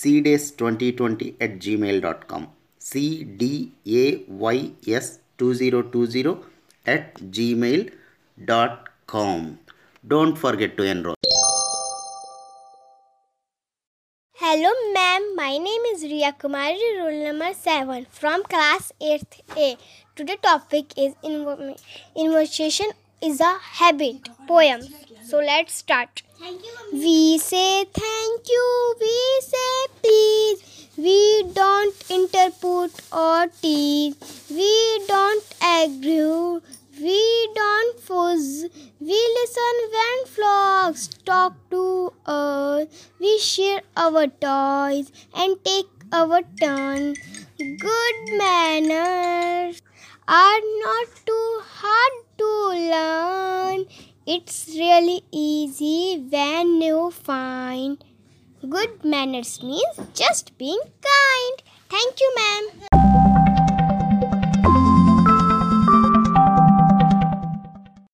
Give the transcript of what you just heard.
cdays2020 at gmail.com cdays2020 at gmail.com don't forget to enroll Hello, ma'am. My name is Riya Kumari, roll number 7 from class 8th A. Today topic is invo- invocation is a habit poem. So let's start. Thank you. We say don't interpret or tease. We don't argue. We don't fuzz. We listen when flocks talk to us. We share our toys and take our turn. Good manners are not too hard to learn. It's really easy when you find. Good manners means just being kind. Thank you.